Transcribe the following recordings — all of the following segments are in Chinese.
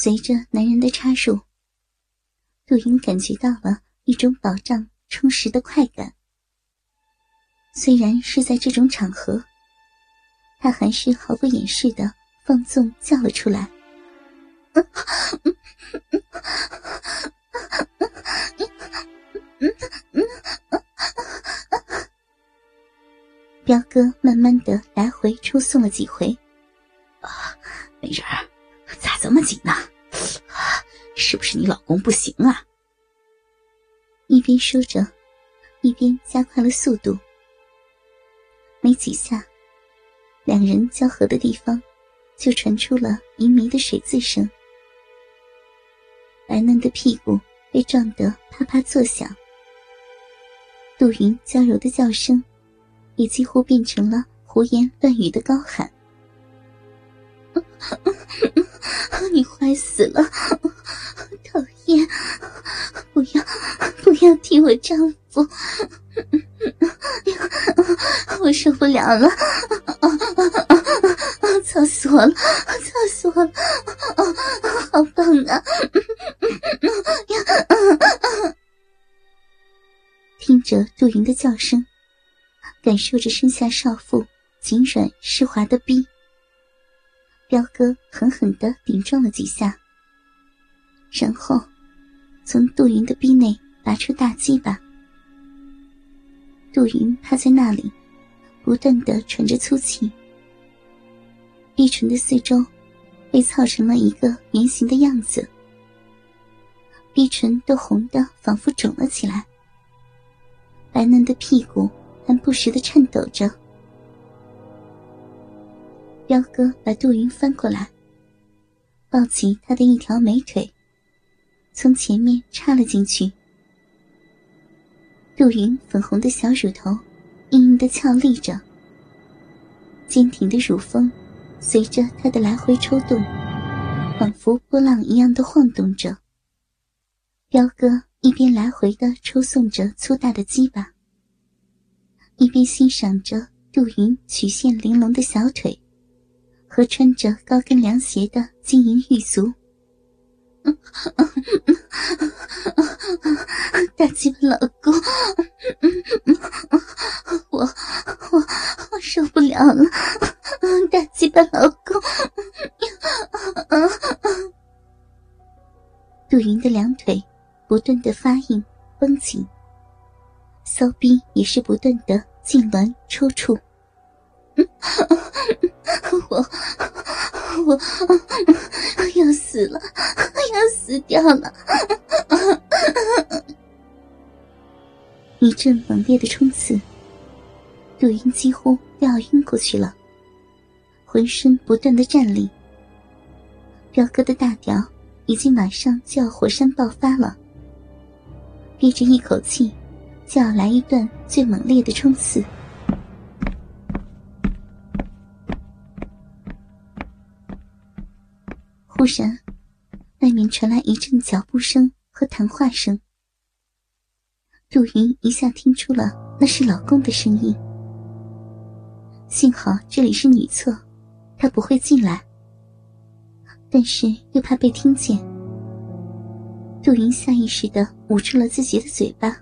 随着男人的插入，杜云感觉到了一种饱胀充实的快感。虽然是在这种场合，他还是毫不掩饰的放纵叫了出来。彪哥慢慢的来回抽送了几回，啊，美人儿，咋这么紧呢？你老公不行啊？一边说着，一边加快了速度。没几下，两人交合的地方就传出了迷迷的水渍声，白嫩的屁股被撞得啪啪作响，杜云娇柔的叫声也几乎变成了胡言乱语的高喊：“ 你坏死了，讨厌！不要，不要踢我丈夫！”我受不了了，操死我了，操死我了，好棒啊！听着杜云的叫声，感受着身下少妇紧软湿滑的逼，彪哥狠狠的顶撞了几下，然后从杜云的逼内拔出大鸡巴。杜云趴在那里，不断的喘着粗气，碧唇的四周被操成了一个圆形的样子，碧唇都红的仿佛肿了起来，白嫩的屁股还不时的颤抖着。彪哥把杜云翻过来，抱起他的一条美腿，从前面插了进去。杜云粉红的小乳头，硬硬的翘立着，坚挺的乳峰随着他的来回抽动，仿佛波浪一样的晃动着。彪哥一边来回的抽送着粗大的鸡巴，一边欣赏着杜云曲线玲珑的小腿和穿着高跟凉鞋的晶莹玉足。大鸡巴老公，我我我受不了了！大鸡巴老公，杜云的两腿不断的发硬绷紧，骚逼也是不断的痉挛抽搐。我我 要死了，要死掉了！一阵猛烈的冲刺，杜云几乎要晕过去了，浑身不断的站立。表哥的大屌已经马上就要火山爆发了，憋着一口气，就要来一段最猛烈的冲刺。忽然，外面传来一阵脚步声和谈话声。杜云一下听出了那是老公的声音。幸好这里是女厕，他不会进来。但是又怕被听见，杜云下意识的捂住了自己的嘴巴，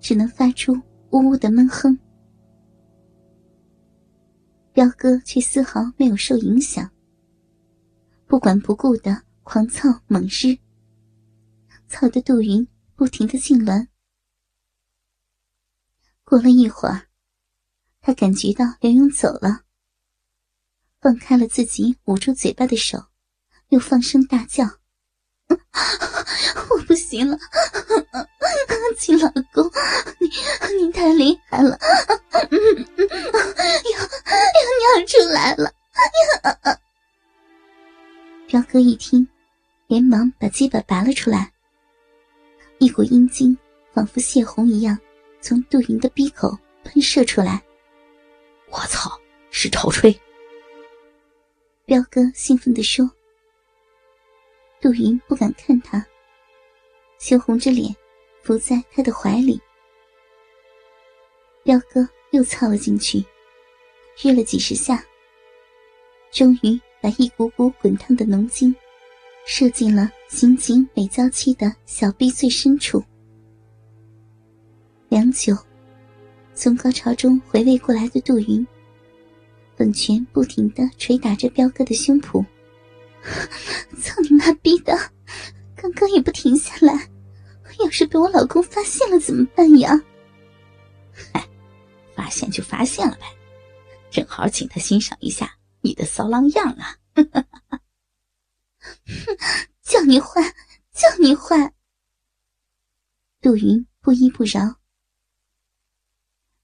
只能发出呜呜的闷哼。彪哥却丝毫没有受影响。不管不顾的狂操猛日，操得杜云不停的痉挛。过了一会儿，他感觉到刘勇走了，放开了自己捂住嘴巴的手，又放声大叫：“ 我不行了，亲老公，你你太灵哥一听，连忙把鸡巴拔了出来。一股阴茎仿佛泄洪一样，从杜云的鼻口喷射出来。我操，是潮吹！彪哥兴奋地说。杜云不敢看他，羞红着脸伏在他的怀里。彪哥又操了进去，约了几十下，终于。把一股股滚烫的浓精射进了刑警美娇妻的小臂最深处。良久，从高潮中回味过来的杜云，粉拳不停的捶打着彪哥的胸脯。操你妈逼的！刚刚也不停下来，要是被我老公发现了怎么办呀？嗨，发现就发现了呗，正好请他欣赏一下你的骚浪样啊！叫你坏，叫你坏！杜云不依不饶。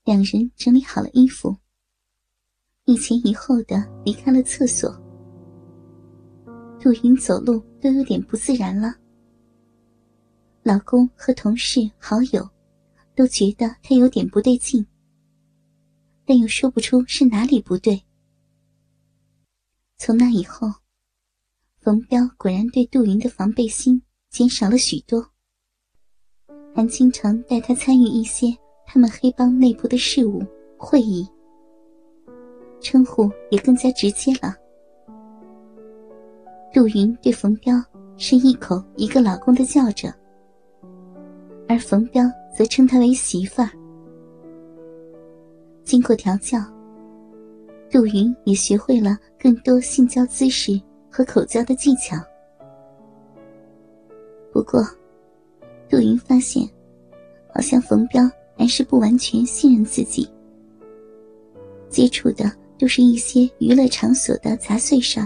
两人整理好了衣服，一前一后的离开了厕所。杜云走路都有点不自然了。老公和同事、好友都觉得他有点不对劲，但又说不出是哪里不对。从那以后，冯彪果然对杜云的防备心减少了许多，还经常带他参与一些他们黑帮内部的事务会议，称呼也更加直接了。杜云对冯彪是一口一个老公的叫着，而冯彪则称她为媳妇儿。经过调教，杜云也学会了更多性交姿势和口交的技巧。不过，杜云发现，好像冯彪还是不完全信任自己，接触的都是一些娱乐场所的杂碎事。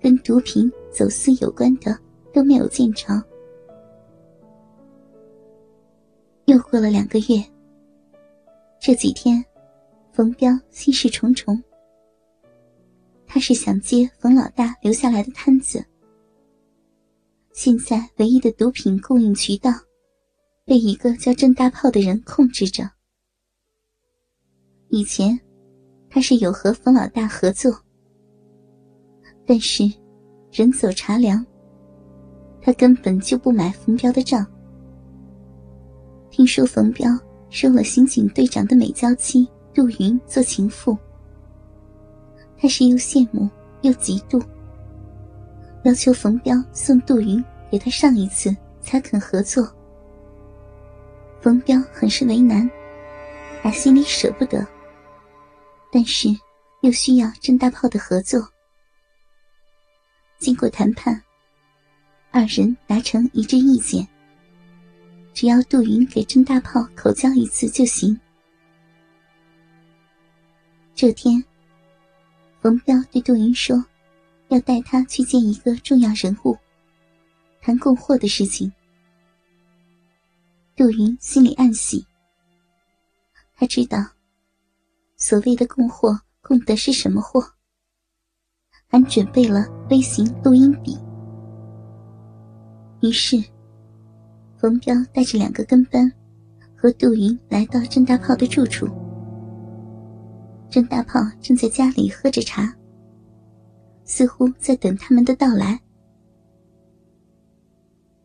跟毒品走私有关的都没有见着。又过了两个月，这几天，冯彪心事重重。他是想接冯老大留下来的摊子，现在唯一的毒品供应渠道，被一个叫郑大炮的人控制着。以前，他是有和冯老大合作。但是，人走茶凉。他根本就不买冯彪的账。听说冯彪收了刑警队长的美娇妻杜云做情妇，他是又羡慕又嫉妒，要求冯彪送杜云给他上一次才肯合作。冯彪很是为难，打心里舍不得，但是又需要郑大炮的合作。经过谈判，二人达成一致意见：只要杜云给郑大炮口交一次就行。这天，冯彪对杜云说：“要带他去见一个重要人物，谈供货的事情。”杜云心里暗喜，他知道所谓的供货供的是什么货。还准备了微型录音笔。于是，冯彪带着两个跟班，和杜云来到郑大炮的住处。郑大炮正在家里喝着茶，似乎在等他们的到来。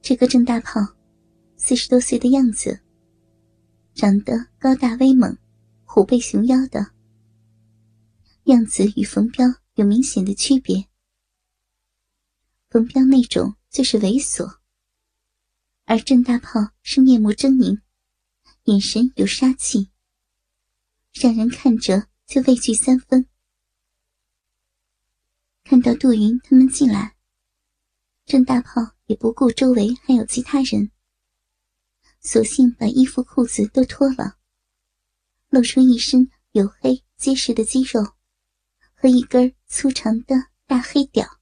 这个郑大炮，四十多岁的样子，长得高大威猛，虎背熊腰的，样子与冯彪。有明显的区别。冯彪那种就是猥琐，而郑大炮是面目狰狞，眼神有杀气，让人看着就畏惧三分。看到杜云他们进来，郑大炮也不顾周围还有其他人，索性把衣服裤子都脱了，露出一身黝黑结实的肌肉。和一根粗长的大黑屌。